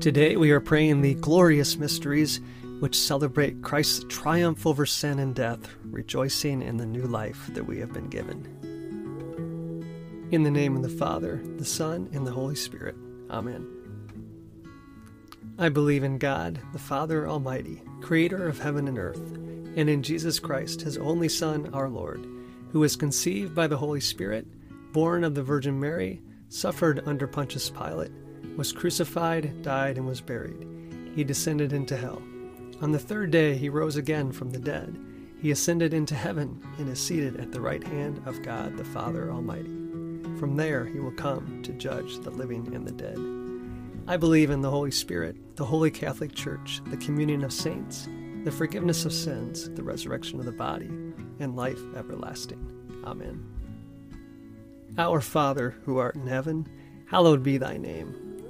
Today we are praying the glorious mysteries which celebrate Christ's triumph over sin and death, rejoicing in the new life that we have been given. In the name of the Father, the Son, and the Holy Spirit. Amen. I believe in God, the Father Almighty, creator of heaven and earth, and in Jesus Christ, his only Son, our Lord, who was conceived by the Holy Spirit, born of the Virgin Mary, suffered under Pontius Pilate was crucified, died, and was buried. He descended into hell. On the third day he rose again from the dead. He ascended into heaven and is seated at the right hand of God the Father Almighty. From there he will come to judge the living and the dead. I believe in the Holy Spirit, the Holy Catholic Church, the communion of saints, the forgiveness of sins, the resurrection of the body, and life everlasting. Amen. Our Father, who art in heaven, hallowed be thy name.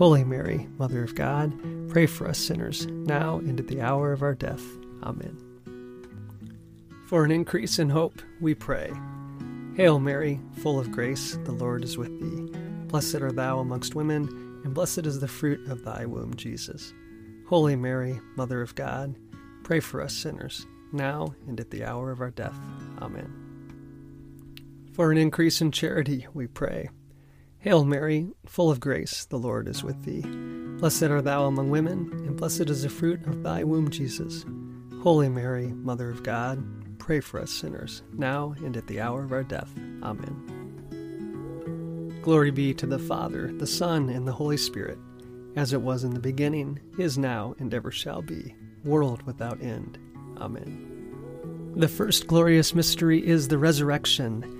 Holy Mary, Mother of God, pray for us sinners, now and at the hour of our death. Amen. For an increase in hope, we pray. Hail Mary, full of grace, the Lord is with thee. Blessed art thou amongst women, and blessed is the fruit of thy womb, Jesus. Holy Mary, Mother of God, pray for us sinners, now and at the hour of our death. Amen. For an increase in charity, we pray. Hail Mary, full of grace, the Lord is with thee. Blessed art thou among women, and blessed is the fruit of thy womb, Jesus. Holy Mary, Mother of God, pray for us sinners, now and at the hour of our death. Amen. Glory be to the Father, the Son, and the Holy Spirit, as it was in the beginning, is now, and ever shall be, world without end. Amen. The first glorious mystery is the resurrection.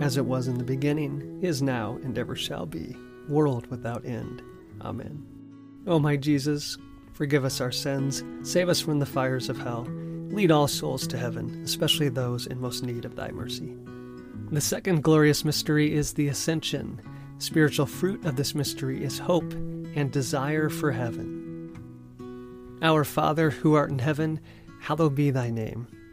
as it was in the beginning, is now, and ever shall be, world without end. Amen. O my Jesus, forgive us our sins, save us from the fires of hell, lead all souls to heaven, especially those in most need of thy mercy. The second glorious mystery is the Ascension. Spiritual fruit of this mystery is hope and desire for heaven. Our Father, who art in heaven, hallowed be thy name.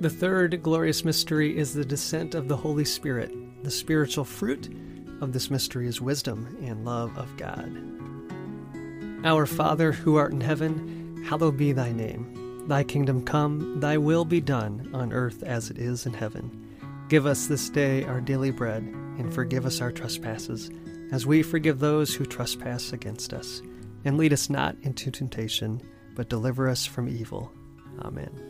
The third glorious mystery is the descent of the Holy Spirit. The spiritual fruit of this mystery is wisdom and love of God. Our Father, who art in heaven, hallowed be thy name. Thy kingdom come, thy will be done, on earth as it is in heaven. Give us this day our daily bread, and forgive us our trespasses, as we forgive those who trespass against us. And lead us not into temptation, but deliver us from evil. Amen.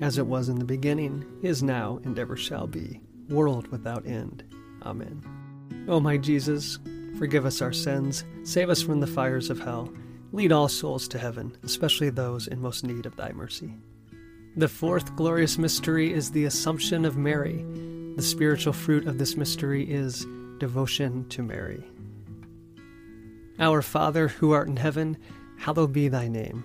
as it was in the beginning, is now, and ever shall be, world without end. Amen. O my Jesus, forgive us our sins, save us from the fires of hell, lead all souls to heaven, especially those in most need of thy mercy. The fourth glorious mystery is the Assumption of Mary. The spiritual fruit of this mystery is devotion to Mary. Our Father, who art in heaven, hallowed be thy name.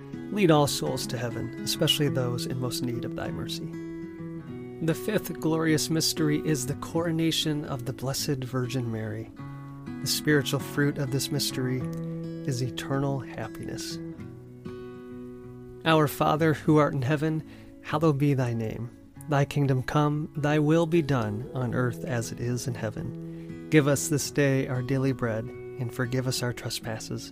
lead all souls to heaven, especially those in most need of thy mercy. The fifth glorious mystery is the coronation of the Blessed Virgin Mary. The spiritual fruit of this mystery is eternal happiness. Our Father, who art in heaven, hallowed be thy name. Thy kingdom come, thy will be done, on earth as it is in heaven. Give us this day our daily bread, and forgive us our trespasses,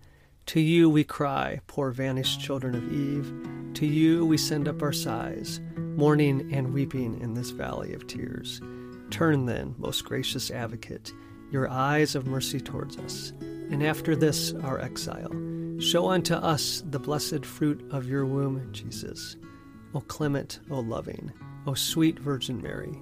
To you we cry, poor vanished children of Eve. To you we send up our sighs, mourning and weeping in this valley of tears. Turn then, most gracious advocate, your eyes of mercy towards us, and after this our exile, show unto us the blessed fruit of your womb, Jesus. O clement, O loving, O sweet Virgin Mary,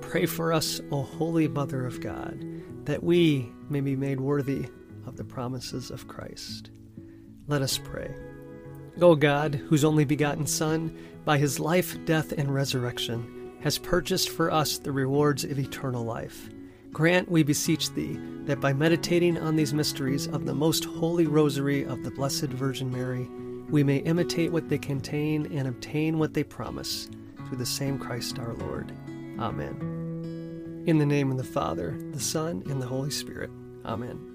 pray for us, O Holy Mother of God, that we may be made worthy of the promises of Christ. Let us pray. O God, whose only begotten Son, by his life, death, and resurrection, has purchased for us the rewards of eternal life, grant, we beseech thee, that by meditating on these mysteries of the most holy rosary of the Blessed Virgin Mary, we may imitate what they contain and obtain what they promise through the same Christ our Lord. Amen. In the name of the Father, the Son, and the Holy Spirit. Amen.